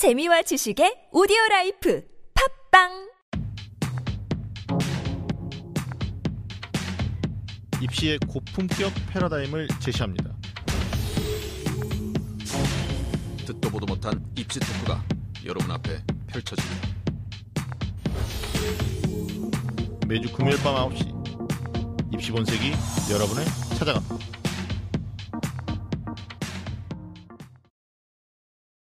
재미와 지식의 오디오 라이프 팟빵 입시의 고품격 패러다임을 제시합니다. 듣도 보도 못한 입시 토크가 여러분 앞에 펼쳐집니다. 매주 금요일 밤 9시 입시 본색이 여러분을 찾아갑니다.